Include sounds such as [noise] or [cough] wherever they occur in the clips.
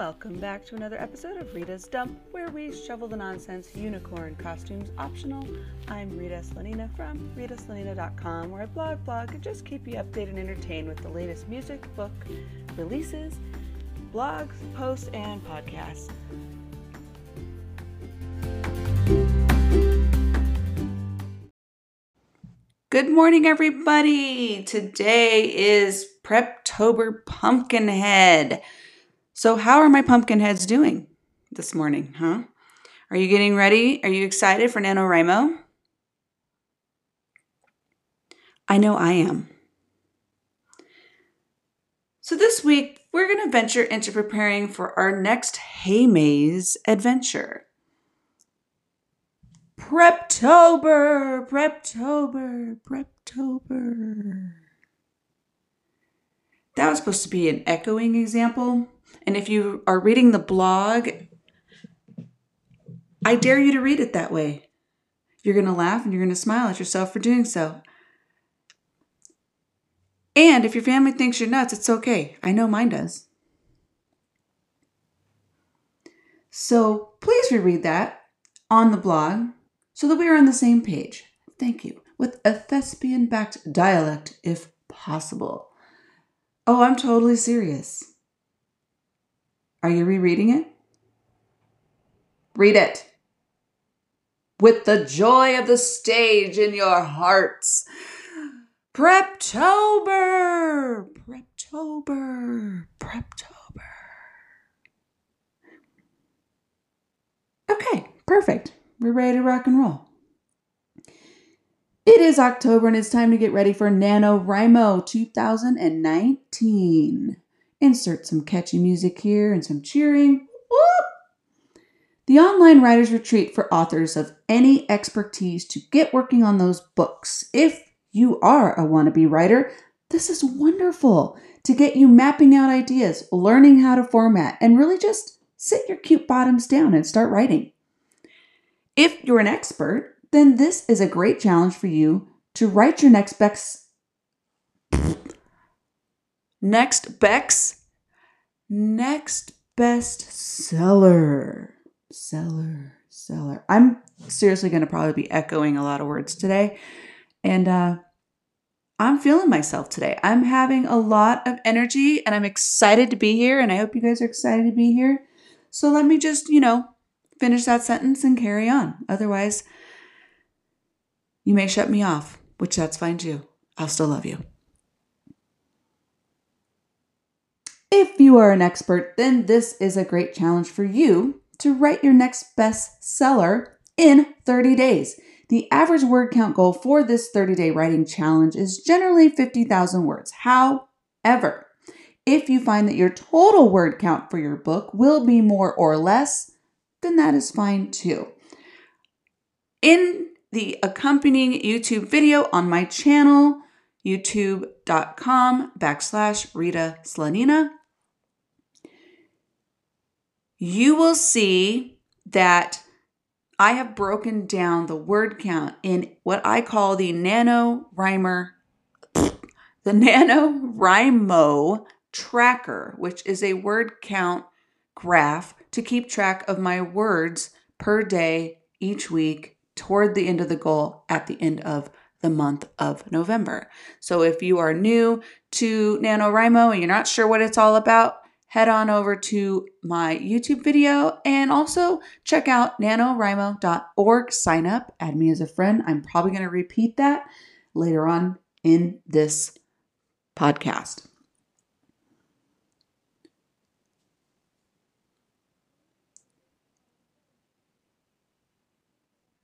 Welcome back to another episode of Rita's Dump, where we shovel the nonsense, unicorn costumes optional. I'm Rita Slanina from ritaslanina.com, where I blog, blog, and just keep you updated and entertained with the latest music, book releases, blogs, posts, and podcasts. Good morning, everybody. Today is Preptober Pumpkinhead. So, how are my pumpkin heads doing this morning, huh? Are you getting ready? Are you excited for NaNoWriMo? I know I am. So, this week we're going to venture into preparing for our next Hay Maze adventure. Preptober, Preptober, Preptober. That was supposed to be an echoing example, and if you are reading the blog, I dare you to read it that way. You're going to laugh and you're going to smile at yourself for doing so. And if your family thinks you're nuts, it's okay. I know mine does. So please reread that on the blog so that we are on the same page. Thank you. With a thespian backed dialect, if possible. Oh, I'm totally serious. Are you rereading it? Read it. With the joy of the stage in your hearts. Preptober! Preptober! Preptober. Okay, perfect. We're ready to rock and roll. It is October and it's time to get ready for NaNoWriMo 2019. Insert some catchy music here and some cheering. Whoop! The online writers retreat for authors of any expertise to get working on those books. If you are a wannabe writer, this is wonderful to get you mapping out ideas, learning how to format, and really just sit your cute bottoms down and start writing. If you're an expert, then this is a great challenge for you to write your next best next Bex next best seller. Seller, seller. I'm seriously going to probably be echoing a lot of words today. And uh I'm feeling myself today. I'm having a lot of energy and I'm excited to be here and I hope you guys are excited to be here. So let me just, you know, finish that sentence and carry on. Otherwise, you may shut me off, which that's fine too. I'll still love you. If you are an expert, then this is a great challenge for you to write your next bestseller in 30 days. The average word count goal for this 30 day writing challenge is generally 50,000 words. However, if you find that your total word count for your book will be more or less, then that is fine too. In the accompanying YouTube video on my channel, youtube.com backslash Rita Slanina, you will see that I have broken down the word count in what I call the NaNoWriMer, [laughs] the nano NaNoWriMo tracker, which is a word count graph to keep track of my words per day each week toward the end of the goal at the end of the month of November. So if you are new to NaNoWriMo and you're not sure what it's all about, head on over to my YouTube video and also check out nanowrimo.org. Sign up, add me as a friend. I'm probably going to repeat that later on in this podcast.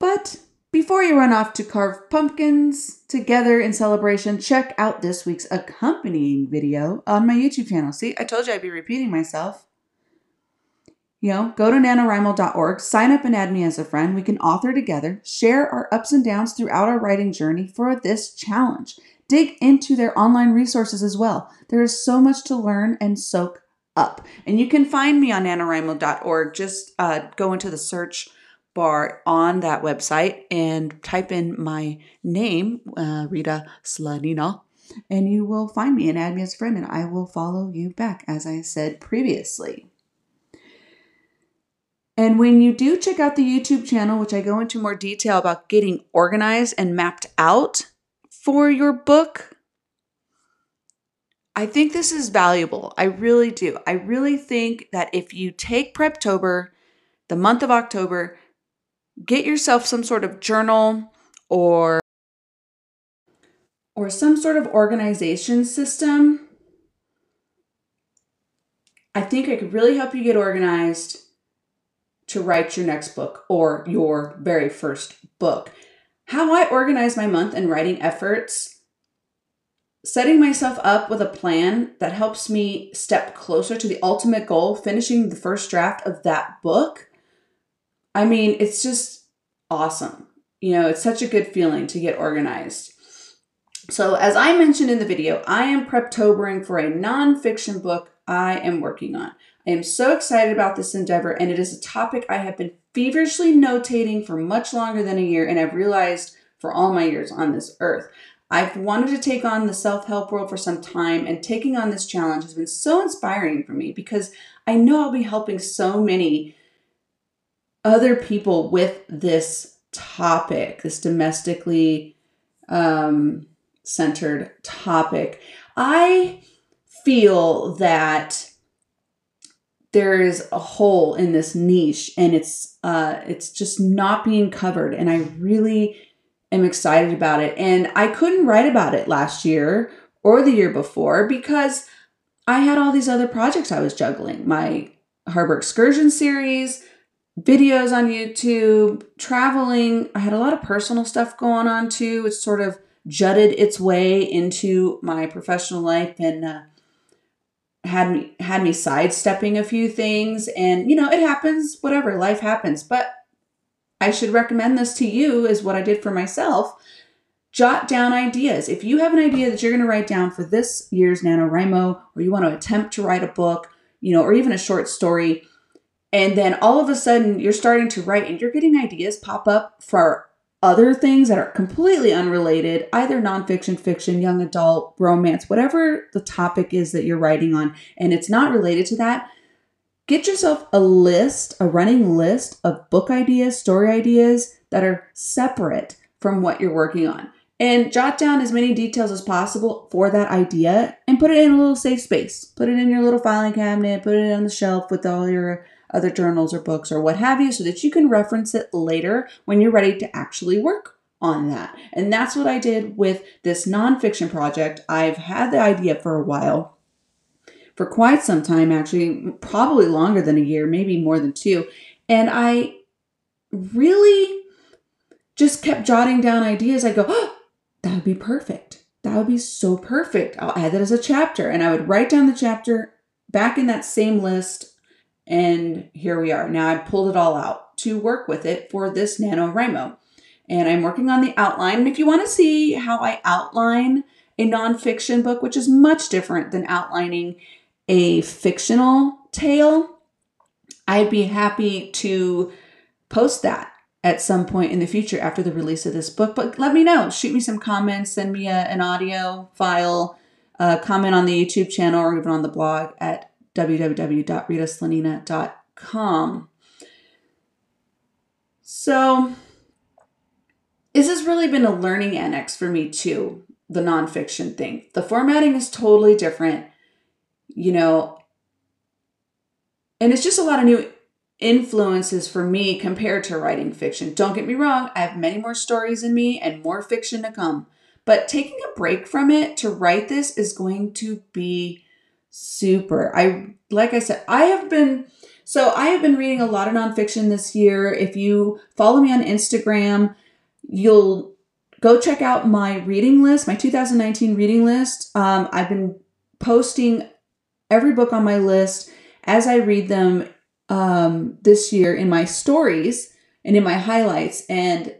But before you run off to carve pumpkins together in celebration, check out this week's accompanying video on my YouTube channel. See, I told you I'd be repeating myself. You know, go to nanowrimo.org, sign up and add me as a friend. We can author together, share our ups and downs throughout our writing journey for this challenge. Dig into their online resources as well. There is so much to learn and soak up. And you can find me on nanowrimo.org. Just uh, go into the search bar on that website and type in my name, uh, Rita Slanina, and you will find me and add me as a friend, and I will follow you back, as I said previously. And when you do check out the YouTube channel, which I go into more detail about getting organized and mapped out for your book, I think this is valuable. I really do. I really think that if you take Preptober, the month of October, get yourself some sort of journal or or some sort of organization system. I think it could really help you get organized to write your next book or your very first book. How I organize my month and writing efforts, setting myself up with a plan that helps me step closer to the ultimate goal, finishing the first draft of that book. I mean, it's just awesome. You know, it's such a good feeling to get organized. So, as I mentioned in the video, I am preptobering for a nonfiction book I am working on. I am so excited about this endeavor, and it is a topic I have been feverishly notating for much longer than a year, and I've realized for all my years on this earth. I've wanted to take on the self help world for some time, and taking on this challenge has been so inspiring for me because I know I'll be helping so many other people with this topic, this domestically um, centered topic. I feel that there is a hole in this niche and it's uh it's just not being covered and I really am excited about it and I couldn't write about it last year or the year before because I had all these other projects I was juggling. My Harbor Excursion series, videos on YouTube, traveling. I had a lot of personal stuff going on too. It's sort of jutted its way into my professional life and uh, had me had me sidestepping a few things. And you know it happens. Whatever. Life happens. But i should recommend this to you is what i did for myself. Jot down ideas. If you have an idea that you're going to write down for this year's nanowrimo or you want to attempt to write a book you know or even a short story and then all of a sudden you're starting to write and you're getting ideas pop up for other things that are completely unrelated, either nonfiction, fiction, young adult, romance, whatever the topic is that you're writing on, and it's not related to that, get yourself a list, a running list of book ideas, story ideas that are separate from what you're working on. And jot down as many details as possible for that idea and put it in a little safe space. Put it in your little filing cabinet, put it on the shelf with all your other journals or books or what have you so that you can reference it later when you're ready to actually work on that. And that's what I did with this nonfiction project. I've had the idea for a while, for quite some time, actually, probably longer than a year, maybe more than two. And I really just kept jotting down ideas. I go, oh, that would be perfect. That would be so perfect. I'll add that as a chapter. And I would write down the chapter back in that same list and here we are. Now I pulled it all out to work with it for this NaNoWriMo. And I'm working on the outline. And if you want to see how I outline a nonfiction book, which is much different than outlining a fictional tale, I'd be happy to post that at some point in the future after the release of this book. But let me know. Shoot me some comments, send me a, an audio file, uh, comment on the YouTube channel or even on the blog at www.ritaslanina.com. So, this has really been a learning annex for me too, the nonfiction thing. The formatting is totally different, you know, and it's just a lot of new influences for me compared to writing fiction. Don't get me wrong, I have many more stories in me and more fiction to come. But taking a break from it to write this is going to be super. I like I said, I have been so I have been reading a lot of nonfiction this year. If you follow me on Instagram, you'll go check out my reading list, my 2019 reading list. Um, I've been posting every book on my list as I read them um, this year in my stories and in my highlights. And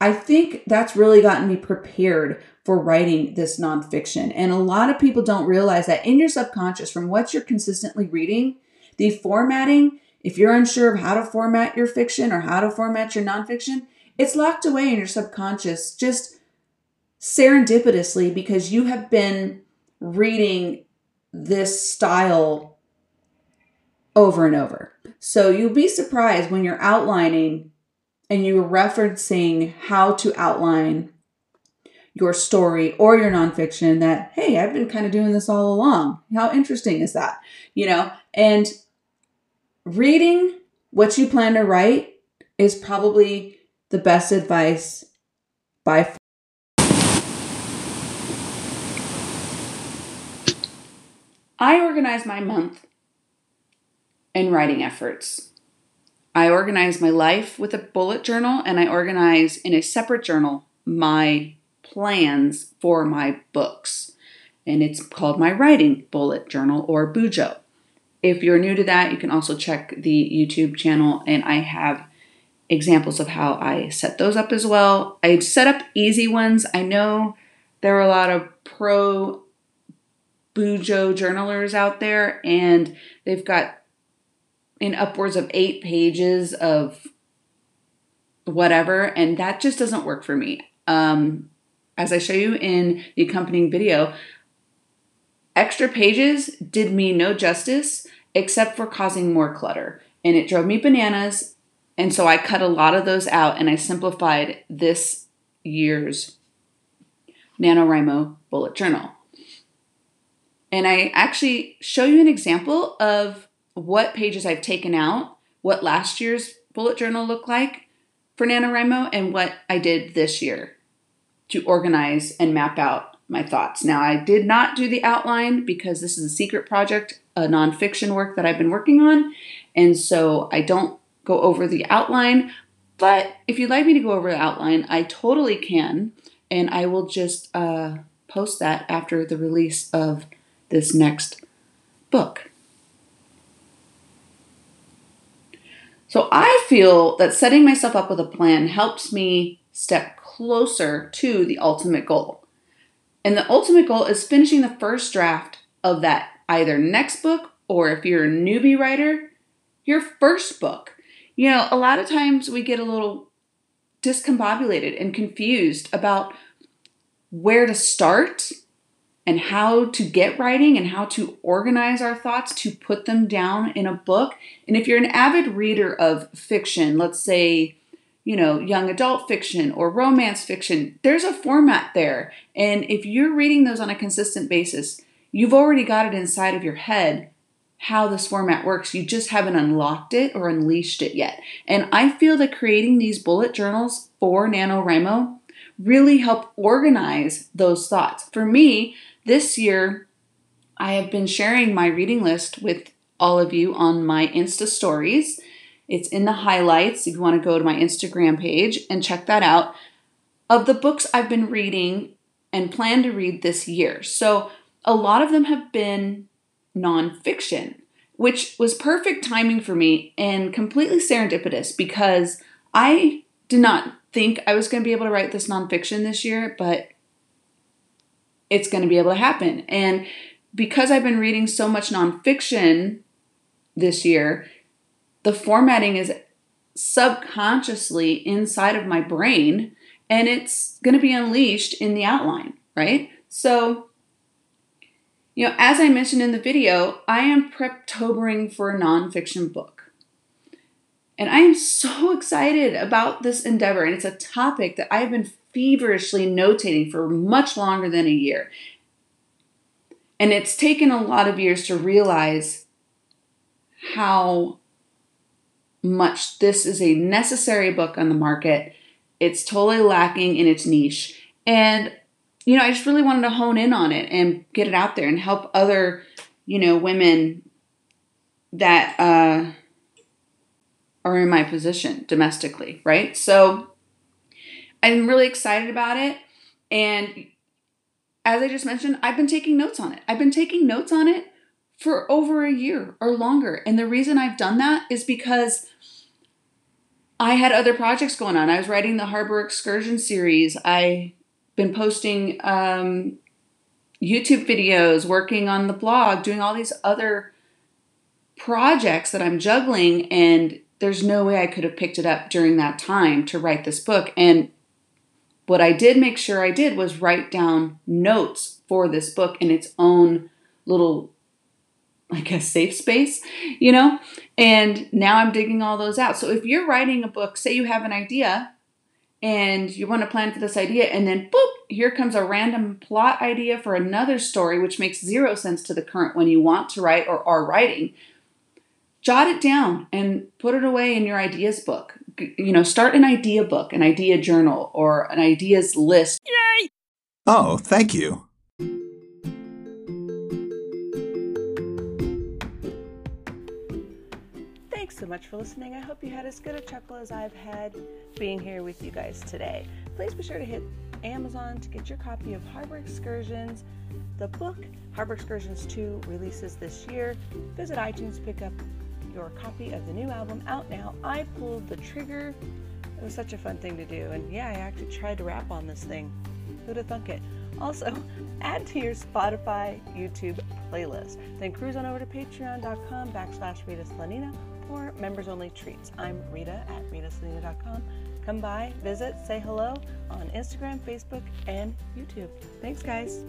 I think that's really gotten me prepared for writing this nonfiction. And a lot of people don't realize that in your subconscious, from what you're consistently reading, the formatting, if you're unsure of how to format your fiction or how to format your nonfiction, it's locked away in your subconscious just serendipitously because you have been reading this style over and over. So you'll be surprised when you're outlining and you're referencing how to outline your story or your nonfiction that, hey, I've been kind of doing this all along. How interesting is that? You know, and reading what you plan to write is probably the best advice by far. I organize my month and writing efforts. I organize my life with a bullet journal and I organize in a separate journal my plans for my books. And it's called my writing bullet journal or Bujo. If you're new to that, you can also check the YouTube channel and I have examples of how I set those up as well. I set up easy ones. I know there are a lot of pro Bujo journalers out there and they've got in upwards of eight pages of whatever, and that just doesn't work for me. Um, as I show you in the accompanying video, extra pages did me no justice except for causing more clutter, and it drove me bananas. And so I cut a lot of those out and I simplified this year's NaNoWriMo bullet journal. And I actually show you an example of what pages I've taken out, what last year's bullet journal looked like for NaNoWriMo, and what I did this year to organize and map out my thoughts. Now, I did not do the outline because this is a secret project, a nonfiction work that I've been working on, and so I don't go over the outline. But if you'd like me to go over the outline, I totally can, and I will just uh, post that after the release of this next book. So I feel that setting myself up with a plan helps me step closer to the ultimate goal. And the ultimate goal is finishing the first draft of that either next book or if you're a newbie writer, your first book. You know, a lot of times we get a little discombobulated and confused about where to start and how to get writing and how to organize our thoughts to put them down in a book. And if you're an avid reader of fiction, let's say, you know, young adult fiction or romance fiction, there's a format there. And if you're reading those on a consistent basis, you've already got it inside of your head how this format works. You just haven't unlocked it or unleashed it yet. And I feel that creating these bullet journals for NaNoWriMo really help organize those thoughts. For me, this year, I have been sharing my reading list with all of you on my Insta stories. It's in the highlights if you want to go to my Instagram page and check that out of the books I've been reading and plan to read this year. So, a lot of them have been nonfiction, which was perfect timing for me and completely serendipitous because I did not think I was going to be able to write this nonfiction this year, but it's going to be able to happen. And because I've been reading so much nonfiction this year, the formatting is subconsciously inside of my brain and it's going to be unleashed in the outline, right? So, you know, as I mentioned in the video, I am preptobering for a nonfiction book. And I am so [laughs] excited about this endeavor. And it's a topic that I've been feverishly notating for much longer than a year. And it's taken a lot of years to realize how much this is a necessary book on the market. It's totally lacking in its niche. And, you know, I just really wanted to hone in on it and get it out there and help other, you know, women that uh, are in my position domestically, right? So, I'm really excited about it. And as I just mentioned, I've been taking notes on it. I've been taking notes on it for over a year or longer. And the reason I've done that is because I had other projects going on. I was writing the Harbor Excursion series. I've been posting um, YouTube videos, working on the blog, doing all these other projects that I'm juggling. And there's no way I could have picked it up during that time to write this book. And what I did make sure I did was write down notes for this book in its own little like a safe space, you know? And now I'm digging all those out. So if you're writing a book, say you have an idea and you want to plan for this idea, and then boop, here comes a random plot idea for another story, which makes zero sense to the current one you want to write or are writing. Jot it down and put it away in your ideas book. You know, start an idea book, an idea journal, or an ideas list. Yay! Oh, thank you. Thanks so much for listening. I hope you had as good a chuckle as I've had being here with you guys today. Please be sure to hit Amazon to get your copy of Harbor Excursions. The book, Harbor Excursions 2, releases this year. Visit iTunes to pick up your copy of the new album out now. I pulled the trigger. It was such a fun thing to do. And yeah, I actually tried to rap on this thing. Who'd have thunk it? Also, [laughs] add to your Spotify, YouTube playlist. Then cruise on over to patreon.com backslash Rita Slanina for members only treats. I'm Rita at ritaslanina.com. Come by, visit, say hello on Instagram, Facebook, and YouTube. Thanks, guys.